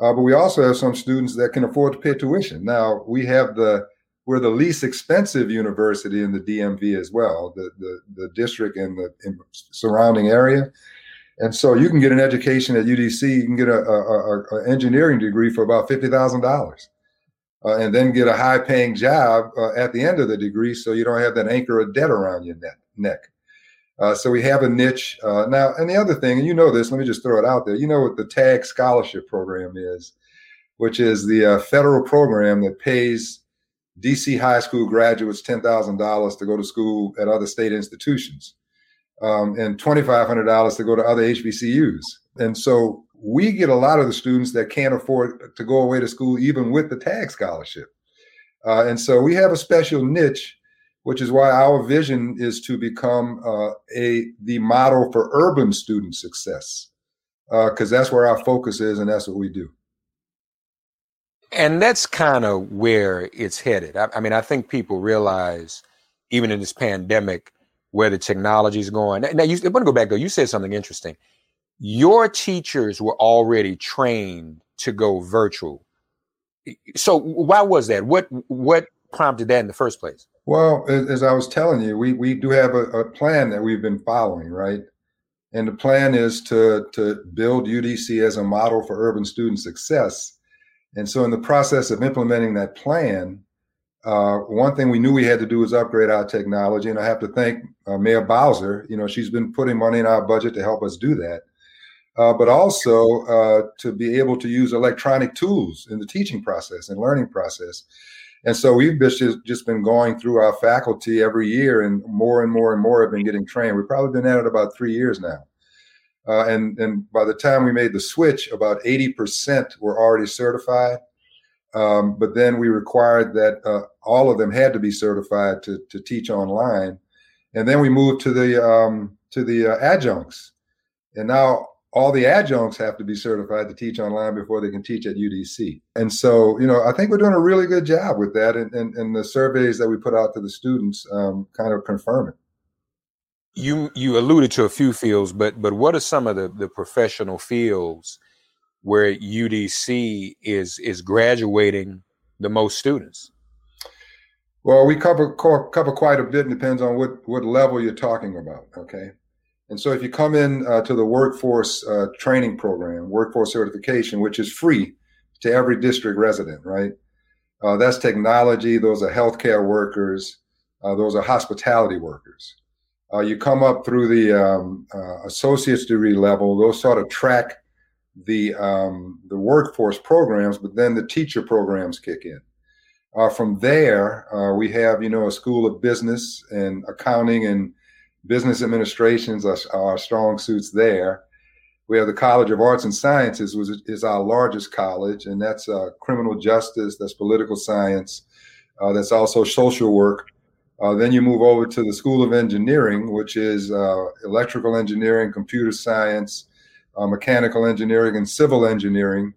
uh, but we also have some students that can afford to pay tuition. Now we have the we're the least expensive university in the DMV as well, the the, the district and the in surrounding area. And so you can get an education at UDC. You can get a, a, a engineering degree for about fifty thousand dollars, uh, and then get a high paying job uh, at the end of the degree, so you don't have that anchor of debt around your neck. Uh, so we have a niche uh, now. And the other thing, and you know this, let me just throw it out there. You know what the TAG scholarship program is, which is the uh, federal program that pays DC high school graduates $10,000 to go to school at other state institutions um, and $2,500 to go to other HBCUs. And so we get a lot of the students that can't afford to go away to school even with the TAG scholarship. Uh, and so we have a special niche, which is why our vision is to become uh, a the model for urban student success, because uh, that's where our focus is, and that's what we do. And that's kind of where it's headed. I, I, mean, I think people realize, even in this pandemic, where the technology is going. Now, you, I want to go back though. You said something interesting. Your teachers were already trained to go virtual. So why was that? What what prompted that in the first place? Well, as I was telling you, we we do have a, a plan that we've been following, right? And the plan is to to build UDC as a model for urban student success and so, in the process of implementing that plan, uh, one thing we knew we had to do was upgrade our technology. And I have to thank uh, Mayor Bowser. You know, she's been putting money in our budget to help us do that. Uh, but also uh, to be able to use electronic tools in the teaching process and learning process. And so we've just, just been going through our faculty every year, and more and more and more have been getting trained. We've probably been at it about three years now. Uh, and, and by the time we made the switch, about 80% were already certified. Um, but then we required that uh, all of them had to be certified to, to teach online. And then we moved to the um, to the uh, adjuncts, and now all the adjuncts have to be certified to teach online before they can teach at UDC. And so, you know, I think we're doing a really good job with that, and, and, and the surveys that we put out to the students um, kind of confirm it you you alluded to a few fields, but but what are some of the the professional fields where UDC is is graduating the most students? Well, we cover cover quite a bit. Depends on what what level you're talking about. Okay, and so if you come in uh, to the workforce uh, training program, workforce certification, which is free to every district resident, right? Uh, that's technology. Those are healthcare workers. Uh, those are hospitality workers. Uh, you come up through the um, uh, associate's degree level; those sort of track the um, the workforce programs, but then the teacher programs kick in. From there, we have you know a school of business and accounting and business administrations are, are strong suits there. We have the College of Arts and Sciences, which is our largest college, and that's uh, criminal justice, that's political science, uh, that's also social work, uh, then you move over to the School of Engineering, which is uh, electrical engineering, computer science, uh, mechanical engineering, and civil engineering.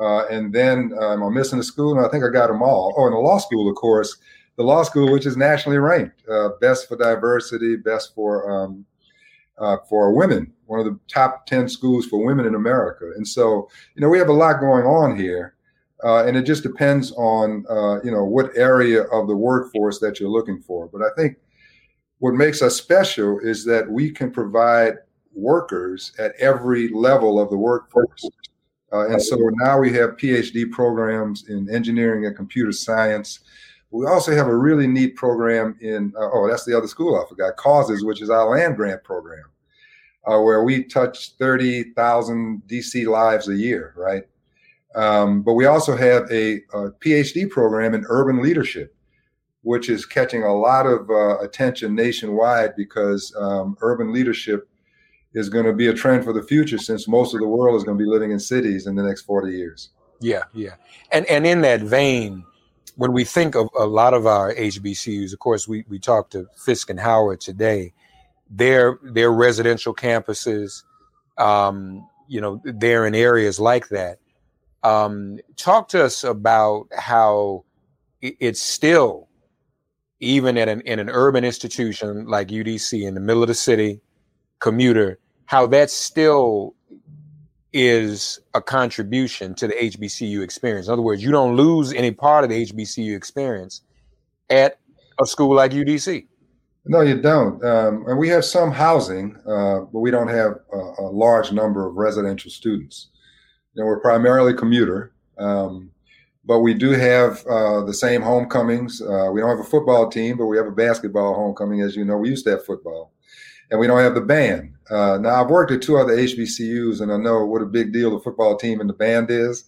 Uh, and then I'm missing a school, and I think I got them all. Oh, and the law school, of course, the law school, which is nationally ranked, uh, best for diversity, best for um, uh, for women, one of the top ten schools for women in America. And so, you know, we have a lot going on here. Uh, and it just depends on uh, you know what area of the workforce that you're looking for. But I think what makes us special is that we can provide workers at every level of the workforce. Uh, and so now we have PhD programs in engineering and computer science. We also have a really neat program in, uh, oh, that's the other school I forgot, Causes, which is our land grant program, uh, where we touch 30,000 DC lives a year, right? Um, but we also have a, a, PhD program in urban leadership, which is catching a lot of uh, attention nationwide because um, urban leadership is going to be a trend for the future since most of the world is going to be living in cities in the next 40 years. Yeah, yeah. And and in that vein, when we think of a lot of our HBCUs, of course, we, we talked to Fisk and Howard today. Their their residential campuses, um, you know, they're in areas like that. Um, talk to us about how it's still, even in an, in an urban institution like UDC in the middle of the city, commuter, how that's still is a contribution to the HBCU experience. In other words, you don't lose any part of the HBCU experience at a school like UDC. No, you don't. Um, and we have some housing, uh, but we don't have a, a, large number of residential students. You know, we're primarily commuter, um, but we do have uh, the same homecomings. Uh, we don't have a football team, but we have a basketball homecoming. As you know, we used to have football, and we don't have the band. Uh, now, I've worked at two other HBCUs, and I know what a big deal the football team and the band is,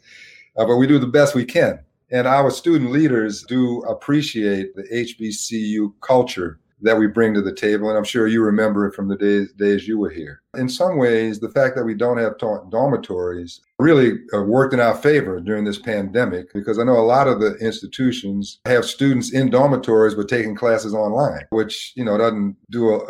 uh, but we do the best we can. And our student leaders do appreciate the HBCU culture that we bring to the table. And I'm sure you remember it from the days, days you were here. In some ways, the fact that we don't have dormitories really uh, worked in our favor during this pandemic because I know a lot of the institutions have students in dormitories but taking classes online, which, you know, doesn't do a,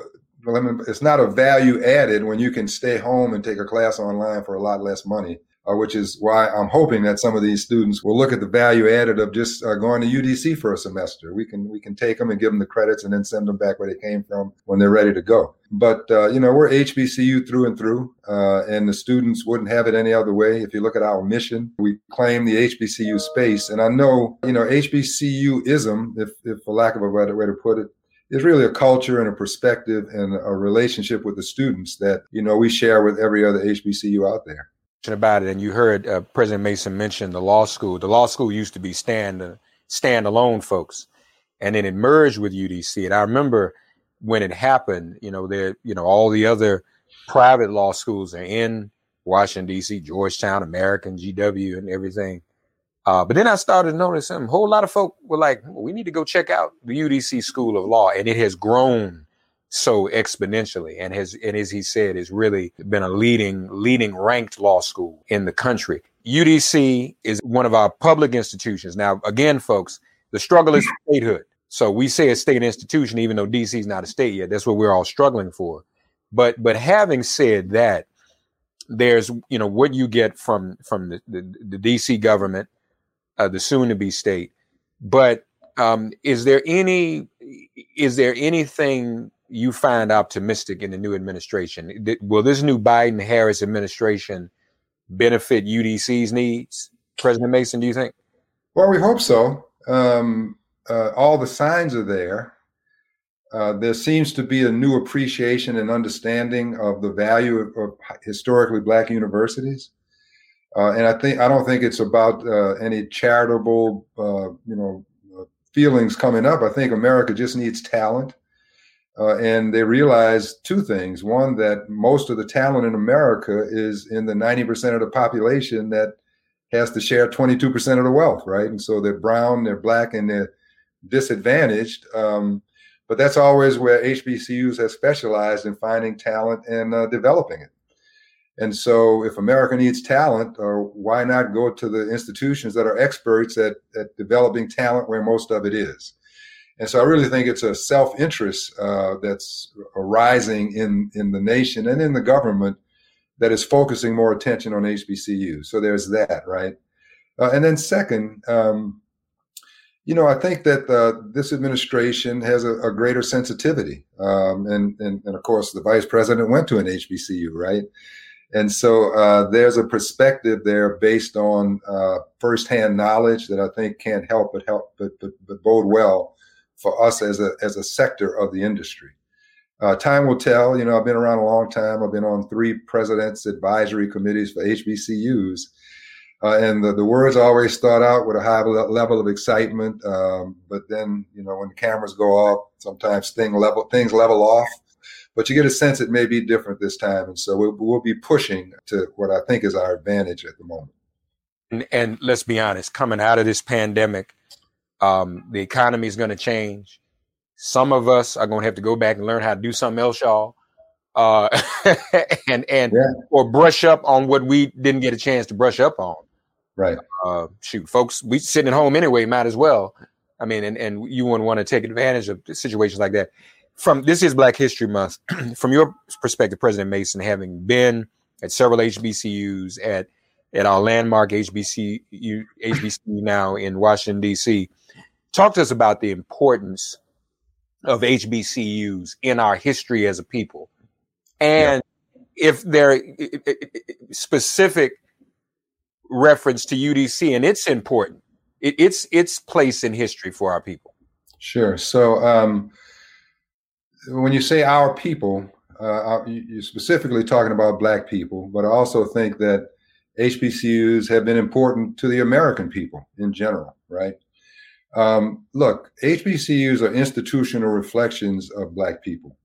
it's not a value added when you can stay home and take a class online for a lot less money uh, which is why I'm hoping that some of these students will look at the value added of just uh, going to UDC for a semester. We can we can take them and give them the credits and then send them back where they came from when they're ready to go. But uh, you know we're HBCU through and through, uh, and the students wouldn't have it any other way. If you look at our mission, we claim the HBCU space, and I know you know HBCUism, if, if for lack of a better way to put it, is really a culture and a perspective and a relationship with the students that you know we share with every other HBCU out there about it, and you heard uh, President Mason mention the law school. The law school used to be stand uh, standalone folks, and then it merged with UDC. And I remember when it happened. You know, there, you know, all the other private law schools are in Washington D.C., Georgetown, American, GW, and everything. Uh, but then I started noticing a whole lot of folk were like, well, "We need to go check out the UDC School of Law," and it has grown so exponentially. And has and as he said has really been a leading leading ranked law school in the country. Udc is one of our public institutions. Now again folks the struggle is statehood. So we say a state institution even though dc is not a state yet. That's what we're all struggling for. But but having said that there's you know what you get from from the, the, the dc government uh, the soon to be state but um, is there any is there anything you find optimistic in the new administration? Will this new Biden Harris administration benefit UDC's needs? President Mason, do you think? Well, we hope so. Um, uh, all the signs are there. Uh, there seems to be a new appreciation and understanding of the value of, of historically black universities. Uh, and I think I don't think it's about uh, any charitable, uh, you know, uh, feelings coming up. I think America just needs talent. Uh, and they realize two things. One, that most of the talent in America is in the 90% of the population that has to share 22% of the wealth, right? And so they're brown, they're black, and they're disadvantaged. Um, but that's always where HBCUs have specialized in finding talent and uh, developing it. And so, if America needs talent, uh, why not go to the institutions that are experts at, at developing talent where most of it is? And so I really think it's a self interest uh, that's arising in, in the nation and in the government that is focusing more attention on HBCU. So there's that, right? Uh, and then, second, um, you know, I think that uh, this administration has a, a greater sensitivity. Um, and, and, and, of course, the vice president went to an HBCU, right? And so uh, there's a perspective there based on uh, firsthand knowledge that I think can't help but help, but, but, but bode well for us as a as a sector of the industry. Uh, time will tell. You know, I've been around a long time. I've been on three presidents' advisory committees for HBCUs, uh, and the, the words always start out with a high level of excitement. Um, but then, you know, when the cameras go off, sometimes thing level things level off. But you get a sense it may be different this time, and so we'll, we'll be pushing to what I think is our advantage at the moment. And, and let's be honest, coming out of this pandemic, um, the economy is going to change. Some of us are going to have to go back and learn how to do something else, y'all, uh, (laughs) and and yeah. or brush up on what we didn't get a chance to brush up on. Right. Uh, shoot, folks, we sitting at home anyway. Might as well. I mean, and and you wouldn't want to take advantage of situations like that. From this is Black History Month. (clears throat) From your perspective, President Mason, having been at several HBCUs at at our landmark HBCU HBCU now in Washington D.C talk to us about the importance of HBCUs in our history as a people, and yeah. if there specific reference to UDC and its important, it, its its place in history for our people. Sure. So um, when you say our people, uh, uh you're specifically talking about Black people, but I also think that HBCUs have been important to the American people in general, right? Um, look, HBCUs are institutional reflections of Black people.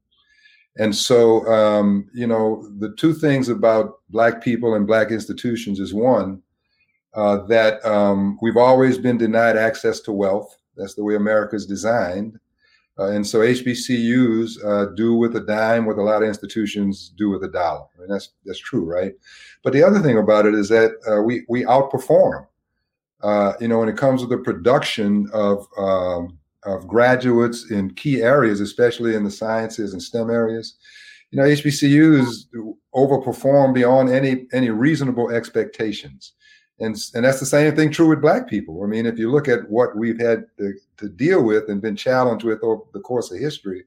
And so, um, you know, the two things about Black people and Black institutions is one, uh, that um, we've always been denied access to wealth. That's the way America is designed. Uh, and so HBCUs uh, do with a dime what a lot of institutions do with a dollar. I mean, that's that's true, right? But the other thing about it is that uh, we we outperform. Uh, you know, when it comes to the production of um, of graduates in key areas, especially in the sciences and STEM areas, you know, HBCUs overperform beyond any any reasonable expectations. And, and that's the same thing true with black people. I mean, if you look at what we've had to, to deal with and been challenged with over the course of history,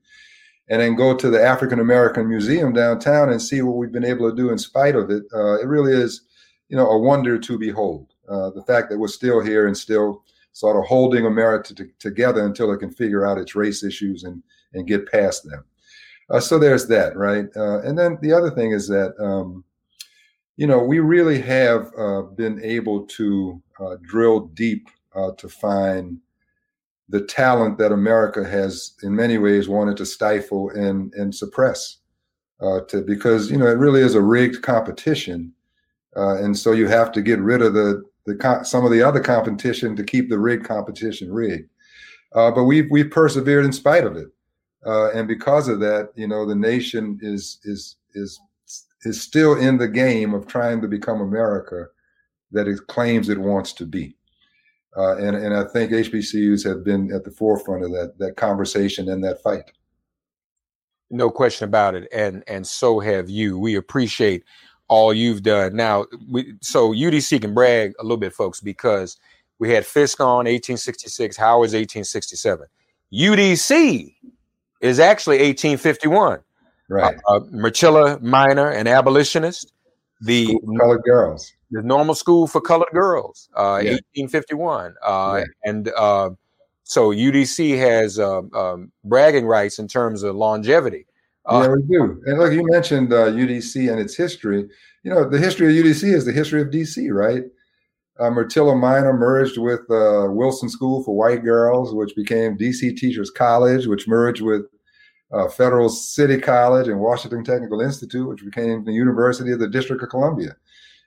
and then go to the African American Museum downtown and see what we've been able to do in spite of it, uh, it really is, you know, a wonder to behold. Uh, the fact that we're still here and still sort of holding America to, together until it can figure out its race issues and and get past them. Uh, so there's that, right? Uh, and then the other thing is that. Um, you know, we really have uh, been able to uh, drill deep uh, to find the talent that America has, in many ways, wanted to stifle and and suppress, uh, to because you know it really is a rigged competition, uh, and so you have to get rid of the the some of the other competition to keep the rigged competition rigged. Uh, but we've we've persevered in spite of it, and because of that, you know, the nation is is is is still in the game of trying to become America that it claims it wants to be. Uh, and, and I think HBCUs have been at the forefront of that that conversation and that fight. No question about it, and and so have you. We appreciate all you've done. Now, we, so UDC can brag a little bit, folks, because we had Fisk on 1866, Howard's 1867. UDC is actually 1851. Right. Uh, uh, Myrtilla Miner, an abolitionist. The colored girls. The normal school for colored girls, uh, yeah. 1851. Uh. And uh, so UDC has um, um, bragging rights in terms of longevity. Uh, yeah, we do. And look, you mentioned UDC and its history. You know, the history of UDC is the history of DC, right? Uh, Myrtilla Miner merged with uh, Wilson School for White Girls, which became DC Teachers College, which merged with uh, Federal City College and Washington Technical Institute, which became the University of the District of Columbia.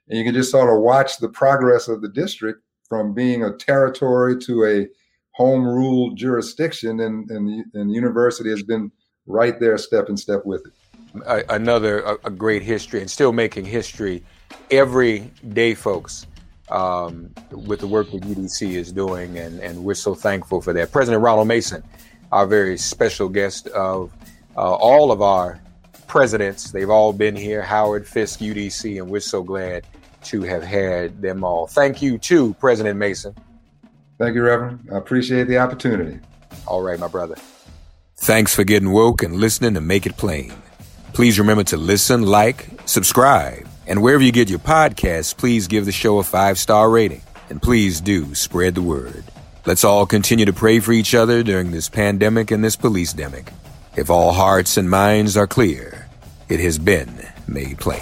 And you can just sort of watch the progress of the district from being a territory to a home rule jurisdiction, and, and, the, and the university has been right there, step in step with it. another a, a, great history, and still making history every day, folks. Um, with the work that UDC is doing, and, and we're so thankful for that. President Ronald Mason our very special guest of uh, all of our presidents. They've all been here Howard, Fisk, UDC, and we're so glad to have had them all. Thank you to President Mason. Thank you, Reverend. I appreciate the opportunity. All right, my brother. Thanks for getting woke and listening to Make It Plain. Please remember to listen, like, subscribe, and wherever you get your podcasts, please give the show a five star rating. And please do spread the word. Let's all continue to pray for each other during this pandemic and this police demic. If all hearts and minds are clear, it has been made plain.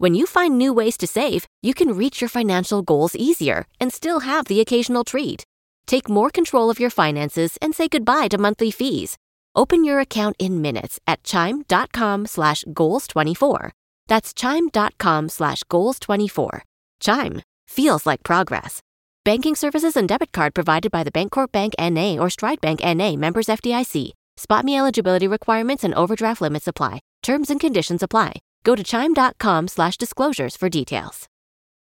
When you find new ways to save, you can reach your financial goals easier and still have the occasional treat. Take more control of your finances and say goodbye to monthly fees. Open your account in minutes at chime.com slash goals24. That's chime.com slash goals24. Chime feels like progress. Banking services and debit card provided by the Bancorp Bank N.A. or Stride Bank N.A. members FDIC. Spot me eligibility requirements and overdraft limits apply. Terms and conditions apply. Go to chime.com slash disclosures for details.